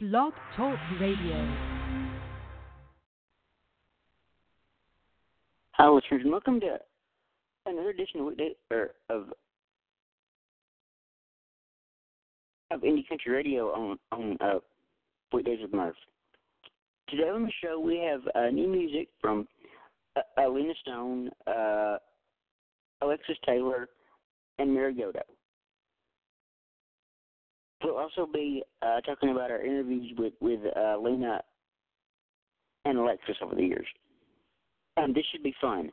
Blog Talk Radio. Hi, listeners, and welcome to another edition of Weekday or of of Indie Country Radio on on uh, Weekdays with Murph. Today on the show we have uh, new music from uh, Lena Stone, uh, Alexis Taylor, and Mary Mira Goto. We'll also be uh, talking about our interviews with with uh, Lena and Alexis over the years. Um, this should be fun.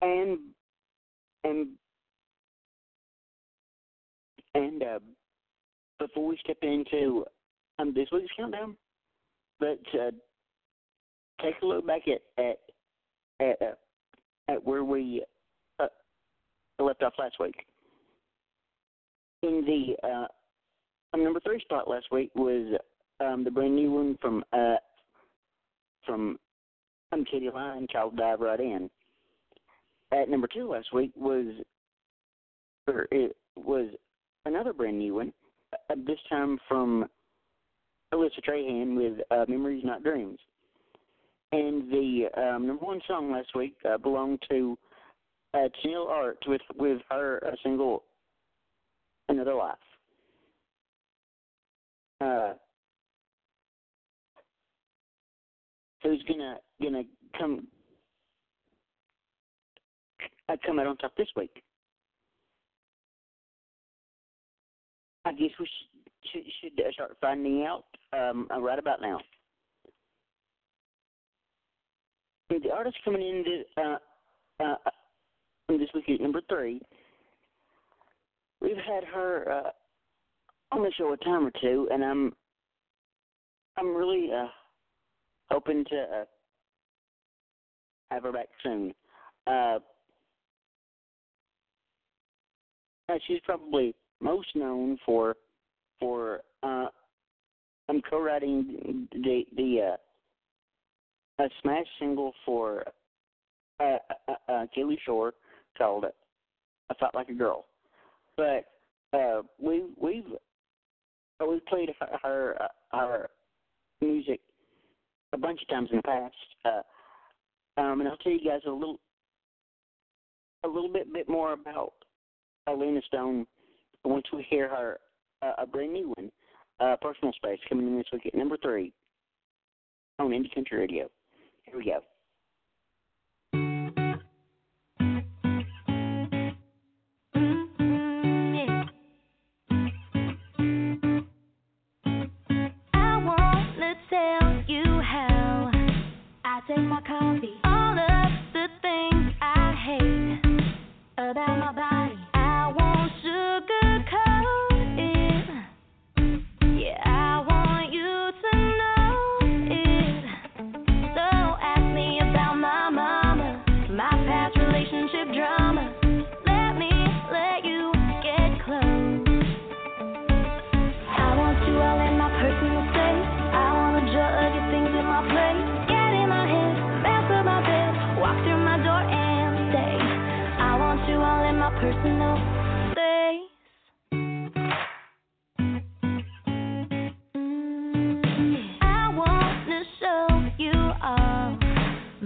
And and and uh, before we step into um, this week's countdown, let's uh, take a look back at at at, uh, at where we uh, left off last week. In the uh, um, number three spot last week was um, the brand new one from uh, from um, Katie Line called "Dive Right In." At number two last week was or it was another brand new one. Uh, this time from Alyssa Trahan with uh, "Memories Not Dreams." And the um, number one song last week uh, belonged to uh, Tenille Arts with with her uh, single "Another Life." Uh, who's gonna gonna come uh, come out on top this week? I guess we should should, should start finding out um, right about now. The artist coming in this, uh, uh, this week at number three, we've had her uh, on the show a time or two, and I'm I'm really uh, hoping to uh, have her back soon. Uh, she's probably most known for for uh, I'm co-writing the the uh, a smash single for uh, uh, uh, Kalie Shorr called "I Felt Like a Girl," but uh, we we've we've played her her, her music a bunch of times in the past, uh, um, and I'll tell you guys a little a little bit bit more about Lena Stone once we hear her uh, a brand new one, uh, Personal Space, coming in this week at number three on Indie Country Radio. Here we go.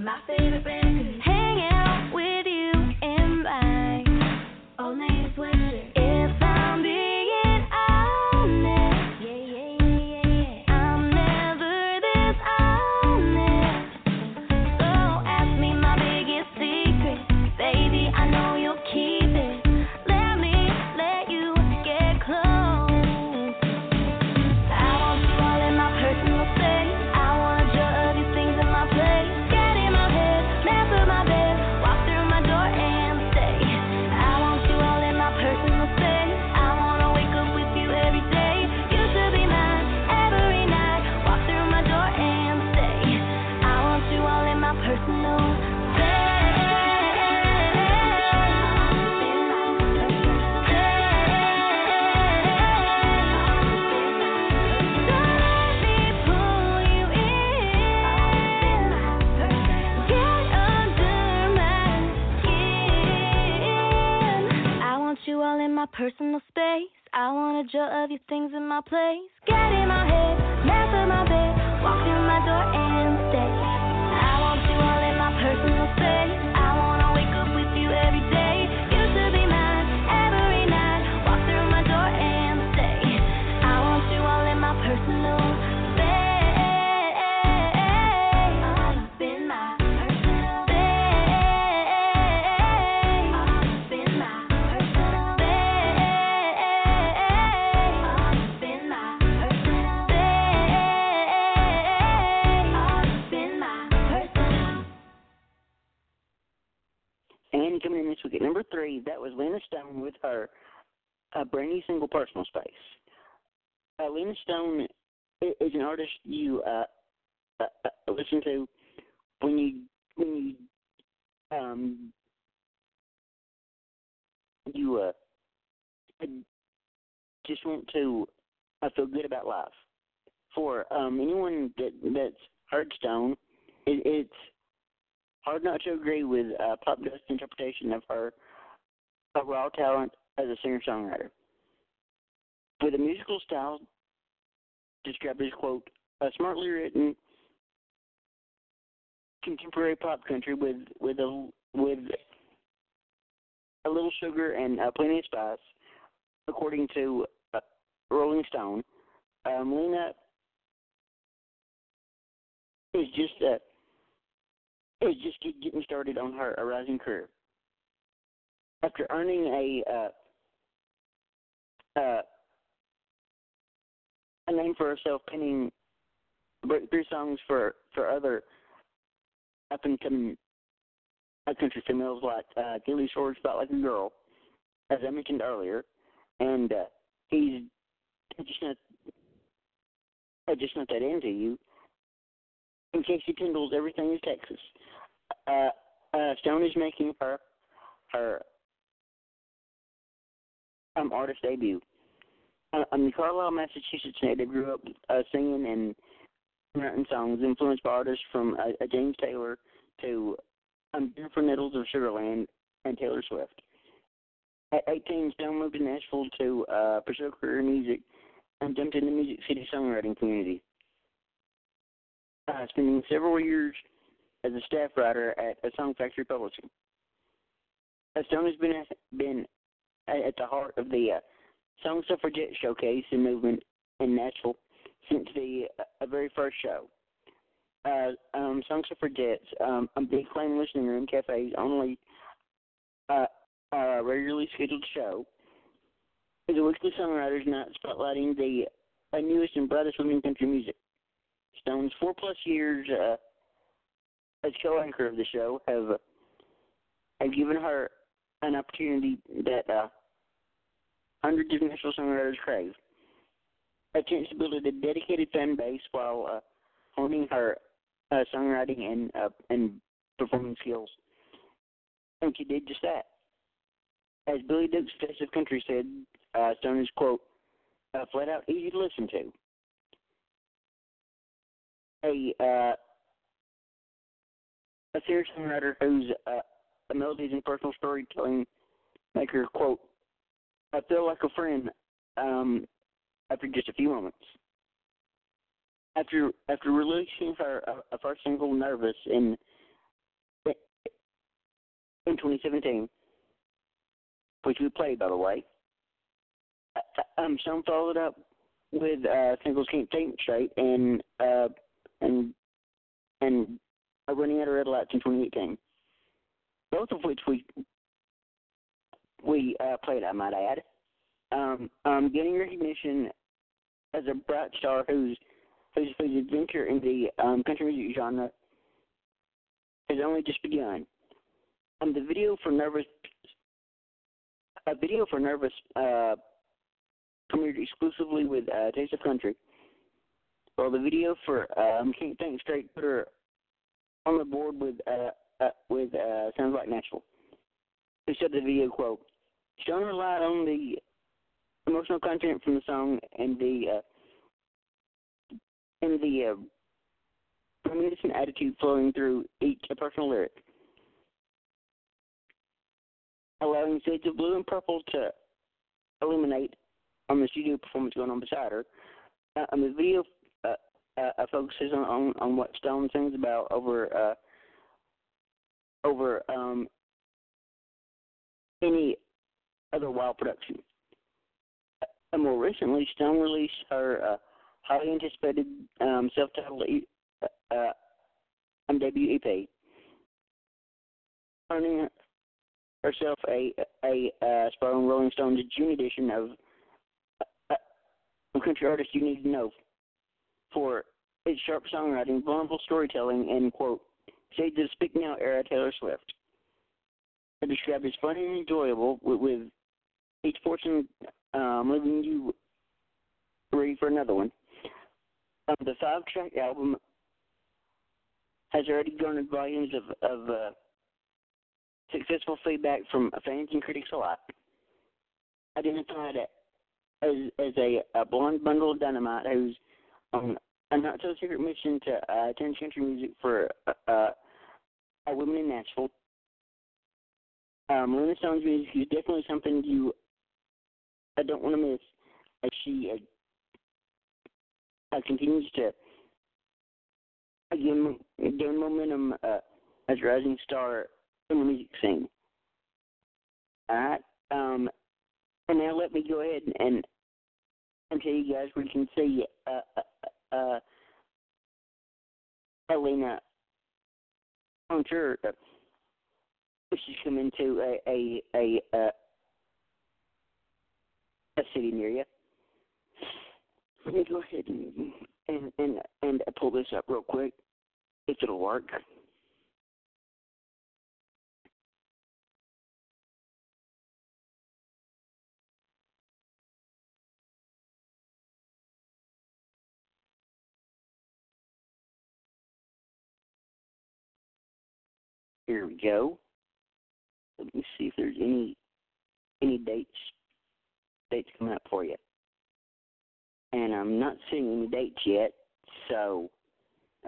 my favorite band. personal space. I want a jar of your things in my place. Get in my head, mess up my bed, walk through my door and stay. I want you all in my personal space. At number three, that was Lena Stone with her uh, brand new single, Personal Space. Uh, Lena Stone is an artist you uh, uh, uh, listen to when you when you um you uh just want to uh, feel good about life. For um anyone that that's heard Stone, it, it's hard not to agree with uh, Popdust's interpretation of her raw talent as a singer songwriter. With a musical style described as quote a smartly written contemporary pop country with with a with a little sugar and uh, plenty of spice, according to uh, Rolling Stone. Um, Lena is just uh, is just get, getting started on her a rising career. After earning a uh, uh, a name for herself, penning breakthrough songs for for other up and coming country females like uh, Kalie Shorr's, "Felt Like a Girl," as I mentioned earlier, and uh, he's just not uh, just not that into you. In Casey Kendall's "Everything Is Texas," uh, uh, Stone is making her her um, artist debut. Uh, I'm the Carlisle, Massachusetts native. Grew up uh, singing and writing songs, influenced by artists from uh, uh, James Taylor to um, Jennifer Nettles of Sugarland and Taylor Swift. At 18, Stone moved to Nashville to uh, pursue a career in music and jumped into the Music City songwriting community. Uh, spending several years as a staff writer at a Song Factory Publishing. Stone has been been at the heart of the uh, Song Suffragette showcase and movement in Nashville since the uh, very first show. Uh, um, Song Suffragettes, um, a big claim listening room cafes only uh, uh, regularly scheduled show, is a weekly songwriters night spotlighting the uh, newest and brightest women in country music. Stone's four plus years uh, as co-anchor of the show have have given her an opportunity that uh, hundreds of national songwriters crave. A chance to build a dedicated fan base while uh, honing her uh, songwriting and uh, and performing skills. And she did just that. As Billy Duke's Taste of Country said, uh, Stone is quote, uh, flat out easy to listen to. A uh, a singer songwriter whose uh, melodies and personal storytelling make her quote, I feel like a friend um, after just a few moments. After after releasing her uh, first single, "Nervous," in in 2017, which we played by the way, uh, um, Stone followed up with uh, singles "Can't Think Straight" and uh, and and "Running Out of Red Lights" in 2018, both of which we we uh, played, I might add. Um, um, getting recognition as a bright star whose whose, adventure in the um, country music genre has only just begun. Um, the video for Nervous, a video for Nervous, uh, premiered exclusively with uh, Taste of Country. Well, the video for um, Can't Think Straight put her on the board with uh, uh, with uh, Sounds Like Nashville. Who said the video quote? Stone relied on the emotional content from the song and the uh, and the uh, reminiscent attitude flowing through each personal lyric, allowing shades of blue and purple to illuminate on the studio performance going on beside her. Uh, um, the video uh, uh, focuses on, on on what Stone sings about over uh, over um, any other wild production. Uh, more recently, Stone released her uh, highly anticipated um, self-titled uh, uh, um, debut EP, earning herself a a uh, spot on Rolling Stone's June edition of uh, Country Artist You Need to Know for its sharp songwriting, vulnerable storytelling, and quote, shades of Speak Now era Taylor Swift. It described as funny and enjoyable, with, with each portion um, leaving you ready for another one. Um, the five-track album has already garnered volumes of, of uh, successful feedback from fans and critics alike. Identified as as a, a blonde bundle of dynamite who's on a not so secret mission to uh, country music for uh, uh, women in Nashville. Um, Lena Stone's music is definitely something you I don't want to miss as she uh, uh, continues to gain, gain momentum uh, as a rising star in the music scene. All right. Um, and now let me go ahead and and tell you guys where you can see uh, uh, uh, Elena tour. Uh, she's coming to a a a, a, a city near you. Let me go ahead and and and, and pull this up real quick, if it'll work. Go. Let me see if there's any any dates dates coming up for you. And I'm not seeing any dates yet, so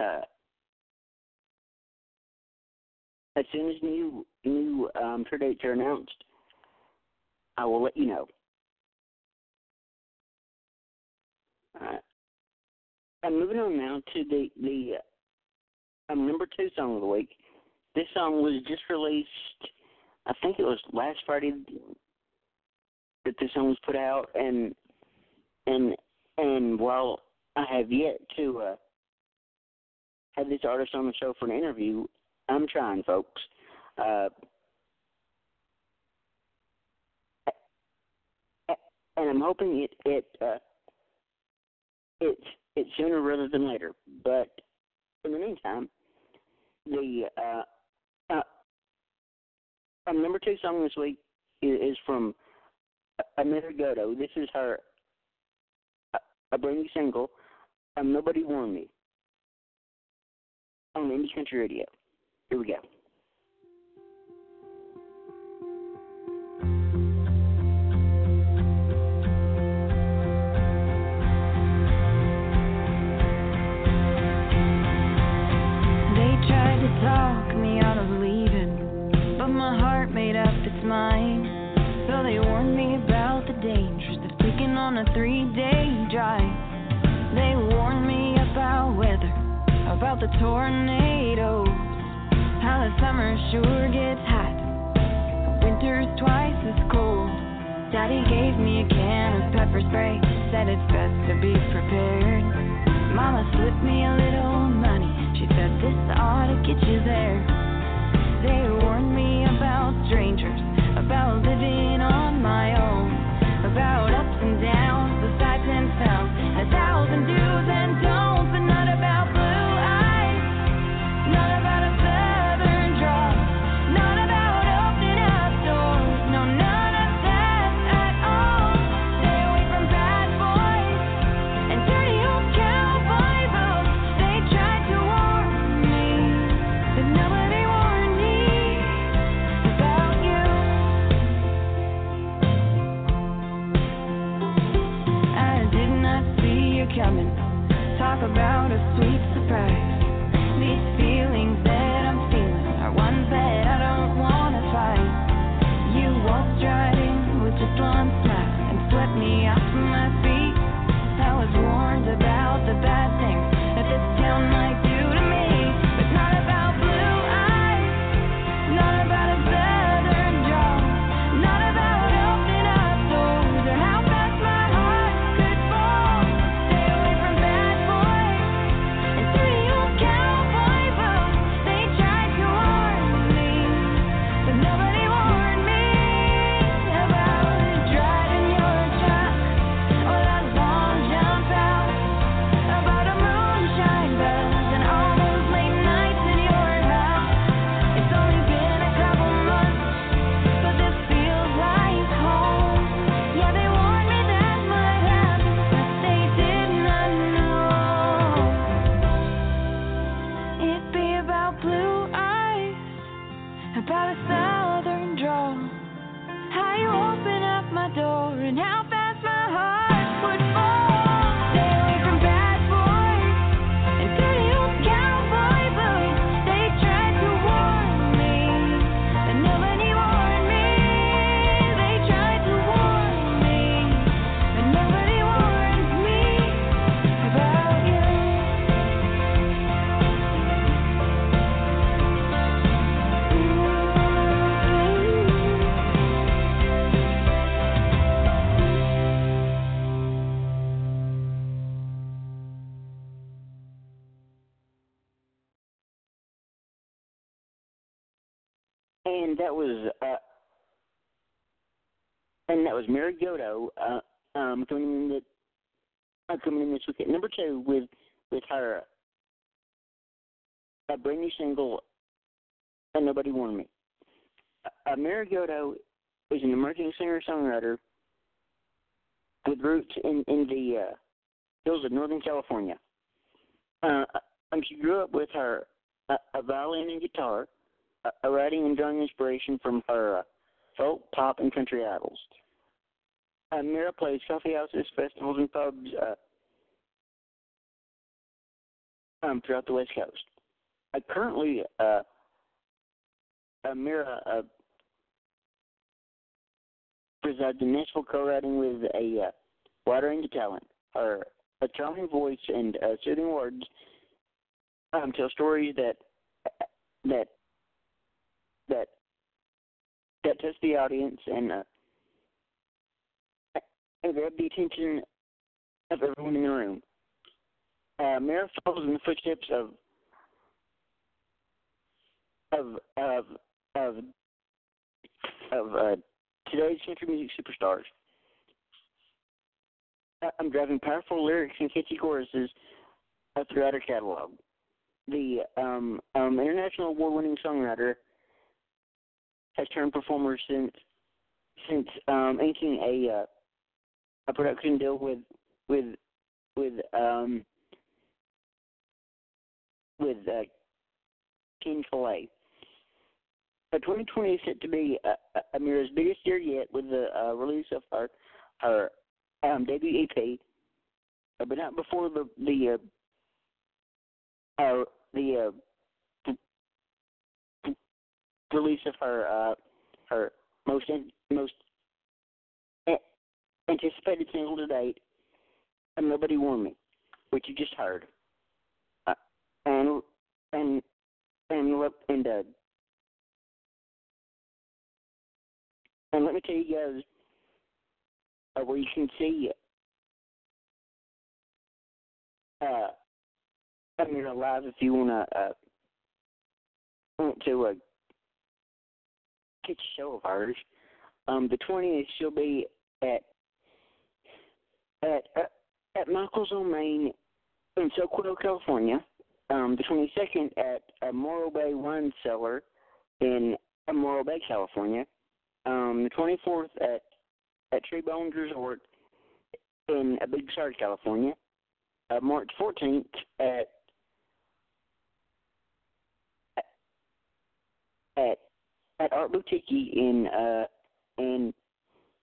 uh, as soon as new new um, tour dates are announced, I will let you know. Uh, I'm moving on now to the the uh, um, number two song of the week. This song was just released, I think it was last Friday that this song was put out, and and and while I have yet to uh, have this artist on the show for an interview, I'm trying, folks. Uh, and I'm hoping it it uh, it's it's sooner rather than later. But in the meantime, the uh, um, number two song this week is, is from Anita Goto. This is her a brand new single. Um, Nobody warned me on Indie Country Radio. Here we go. On a three day drive. They warned me about weather, about the tornadoes. How the summer sure gets hot, winter's twice as cold. Daddy gave me a can of pepper spray, said it's best to be prepared. Mama slipped me a little money, she said this ought to get you there. They warned me about strangers about living and that was uh, and that was Mira Goto uh, um, coming in the, uh, coming in this week at number two with with her a brand new single, and nobody warned me. Uh, Mira Goto is an emerging singer songwriter with roots in in the uh, hills of Northern California. Uh, um, she grew up with her uh, a violin and guitar, uh, writing and drawing inspiration from her folk, pop, and country idols. Uh, Mira plays coffee houses, festivals, and pubs uh, um, throughout the West Coast. Uh, currently, uh, uh, Mira uh, resides in Nashville, co-writing with a uh, wide range of talent. Her a charming voice and uh, soothing words um, tell stories that that that that touch the audience and uh, and grab the attention of everyone in the room. Uh, Mira follows in the footsteps of of of of of uh, today's country music superstars. I'm driving powerful lyrics and catchy choruses uh, throughout her catalog. The um, um, international award-winning songwriter has turned performer since since um, inking a uh, a production deal with with with um, with uh, King Filet. Uh, 2020 is set to be uh, Amira's biggest year yet with the uh, release of her her um, debut EP, uh, but not before the the uh, uh, the uh, release of her uh, her most in, most anticipated single to date, and nobody warned me, which you just heard, uh, and and and and uh, and let me tell you guys uh, where you can see uh, I mean, live if you wanna uh, want to uh, a show of ours. Um, the twentieth she'll be at at uh, at Michael's on Main in Soquito, California. Um, the twenty second at Morro Bay Wine Cellar in Morro Bay, California. Um, the twenty fourth at at Treebones Resort in Big Sur, California. Uh, March 14th at at at Art Boutique in uh in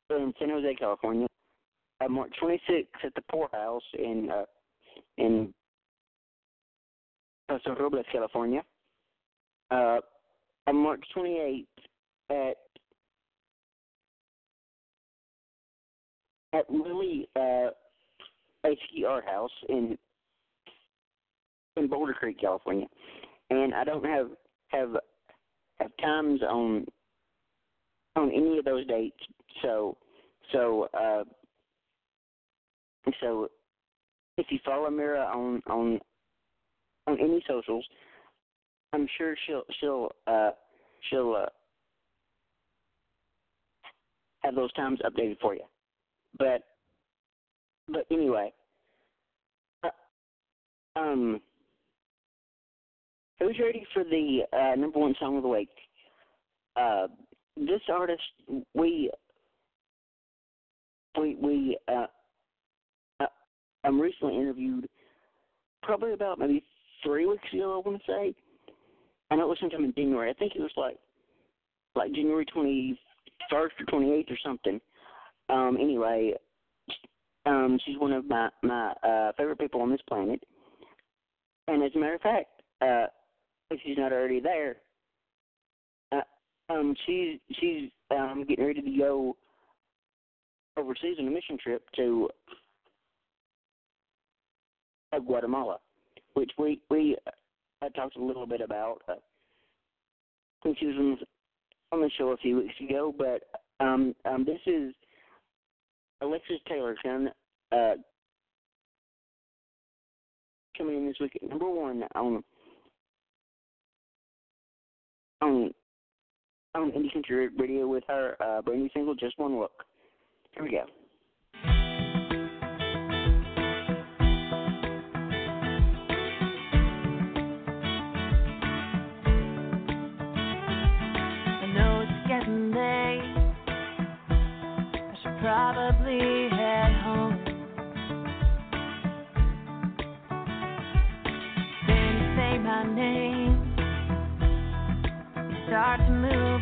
in San Jose, California. Uh, March 26th at the Poorhouse in uh in Paso Robles, California. Uh, on March 28th at at Lily uh, HE Art House in in Boulder Creek, California, and I don't have have have times on on any of those dates. So so uh, so if you follow Mira on on on any socials, I'm sure she'll she'll uh, she'll uh, have those times updated for you. But but anyway, uh, um, who's ready for the uh, number one song of the week? Uh, this artist we we we uh, uh, I'm recently interviewed probably about maybe three weeks ago. I want to say. I know it was sometime in January. I think it was like like January twenty first or twenty eighth or something. Um, anyway, um, she's one of my my uh, favorite people on this planet. And as a matter of fact, uh, if she's not already there, uh, um, she's she's um, getting ready to go overseas on a mission trip to uh, Guatemala, which we we uh, talked a little bit about. Uh, when she was on, on the show a few weeks ago, but um, um, this is Alexis Taylor can uh, coming in this week at number one on on on Indie Country Radio with her uh, brand new single, Just One Look. Here we go. Start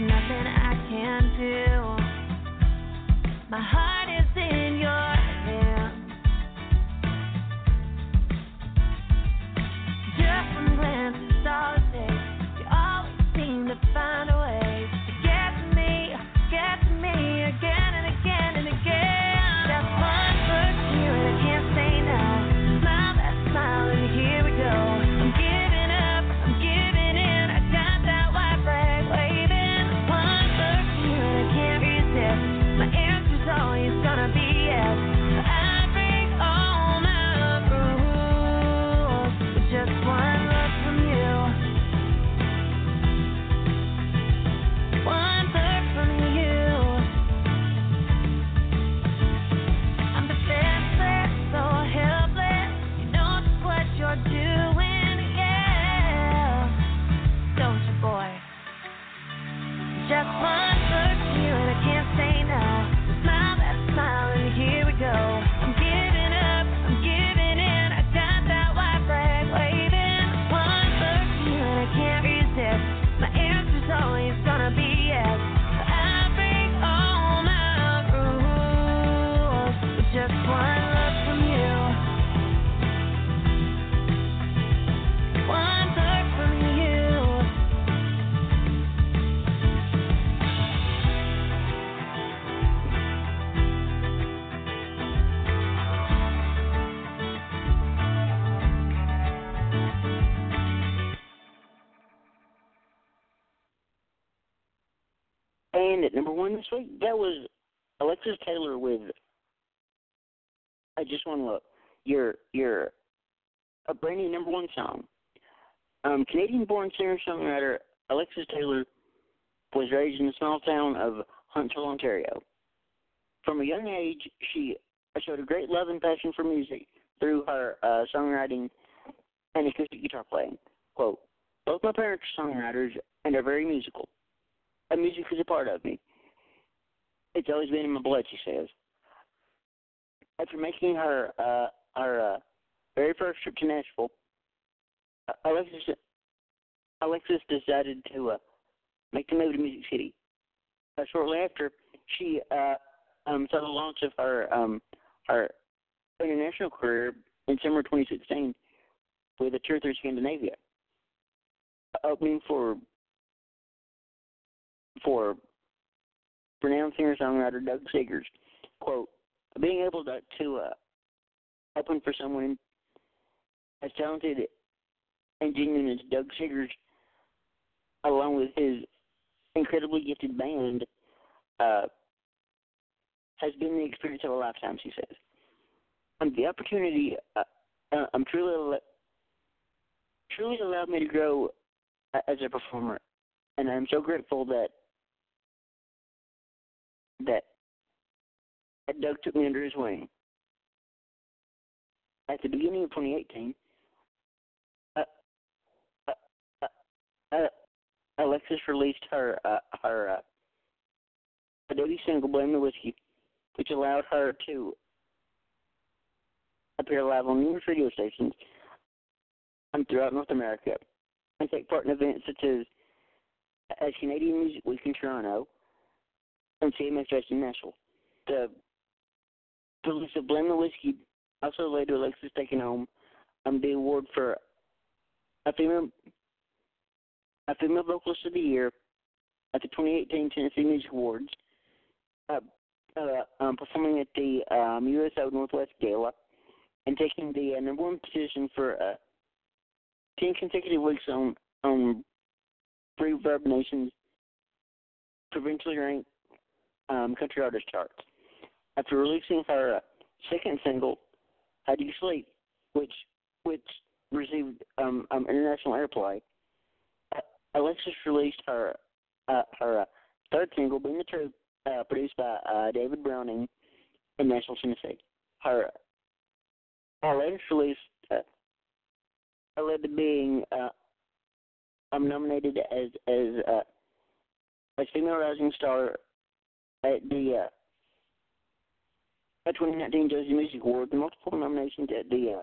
nothing I can do. At number one this week, that was Alexis Taylor with "I Just Want to Look." Your your a brand new number one song. Um, Canadian-born singer-songwriter Alexis Taylor was raised in the small town of Huntsville, Ontario. From a young age, she showed a great love and passion for music through her uh, songwriting and acoustic guitar playing. Quote, both my parents are songwriters and are very musical. Music is a part of me. It's always been in my blood, she says. After making her uh, her uh, very first trip to Nashville, uh, Alexis Alexis decided to uh, make the move to Music City. Uh, shortly after, she uh, um, saw the launch of her um, her international career in summer 2016 with a tour through Scandinavia, opening for for renowned singer-songwriter Doug Seegers. Quote, being able to, to uh, open for someone as talented and genuine as Doug Seegers, along with his incredibly gifted band, uh, has been the experience of a lifetime, she says. The opportunity, uh, uh, I'm truly, truly allowed me to grow uh, as a performer, and I'm so grateful that that that Doug took me under his wing. At the beginning of 2018, uh, uh, uh, uh, Alexis released her uh, her uh, Adobe single "Blame the Whiskey," which allowed her to appear live on numerous radio stations um, throughout North America and take part in events such as as Canadian Music Week in Toronto and CMA Fest in Nashville. The of Blame the Whiskey also led to Alexis taking home um, the award for a female a female vocalist of the year at the 2018 Tennessee Music Awards, uh, uh, um, performing at the um, USO Northwest Gala, and taking the uh, number one position for uh, 10 consecutive weeks on on ReverbNation's provincially ranked um, country artist charts. After releasing her uh, second single, "How Do You Sleep," which which received um, um, international airplay, uh, Alexis released her uh, her uh, third single, "Being the Truth," produced by David Browning in Nashville, Tennessee. Her her latest release uh, led to being I'm nominated as as as female rising star at the uh, 2019 Josie Music Awards, multiple nominations at the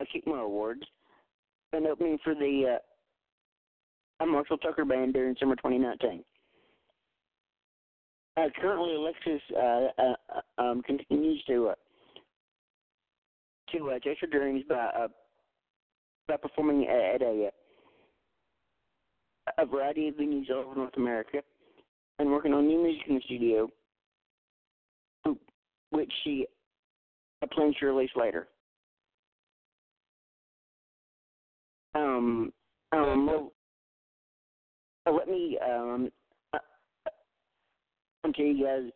uh, Kickmore Awards, and opening for the uh, Marshall Tucker Band during summer 2019. Uh, currently, Alexis uh, uh, um, continues to uh, to uh, chase her dreams by uh, by performing at a a variety of venues all over North America and working on new music in the studio, which she plans to release later. Um, um, well, uh, let me um, uh, uh, tell you guys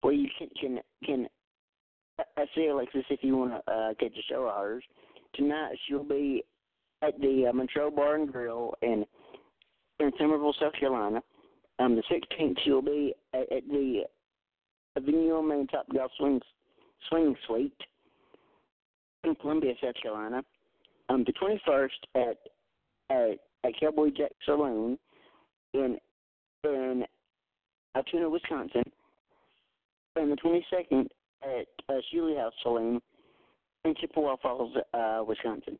where you can can can uh, see Alexis if you want to uh, catch a show of hers. Tonight she'll be at the uh, Montreux Bar and Grill in in Summerville, South Carolina. Um, the 16th she'll be at, at the venue on Main Topgolf Swing Swing Suite in Columbia, South Carolina. Um, the 21st at at, at Cowboy Jack Saloon in in Altoona, Wisconsin, and the 22nd at uh, Shuley House Saloon in Chippewa Falls, uh, Wisconsin.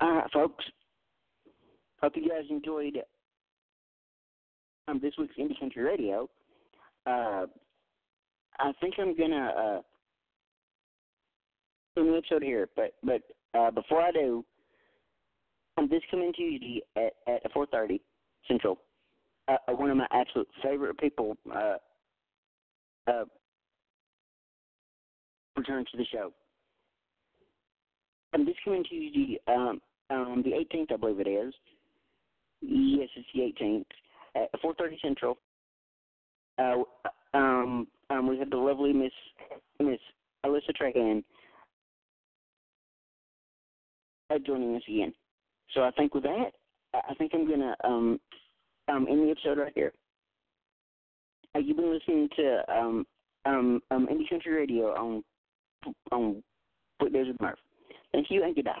All right, folks. Hope you guys enjoyed um, this week's Indie Country Radio. Uh, I think I'm gonna uh, film an episode here, but but uh, before I do, um, this coming Tuesday at at 4:30 Central. Uh, one of my absolute favorite people uh, uh, return to the show. And this coming Tuesday, um, um, the 18th, I believe it is. Yes, it's the 18th at 4:30 Central. Uh, um, um, we have the lovely Miss Miss Alyssa Trahan uh, joining us again. So I think with that, I think I'm gonna um, um, end the episode right here. Uh, you've been listening to um, um, um, Indie Country Radio on on Put Days with Murph. Thank you and goodbye.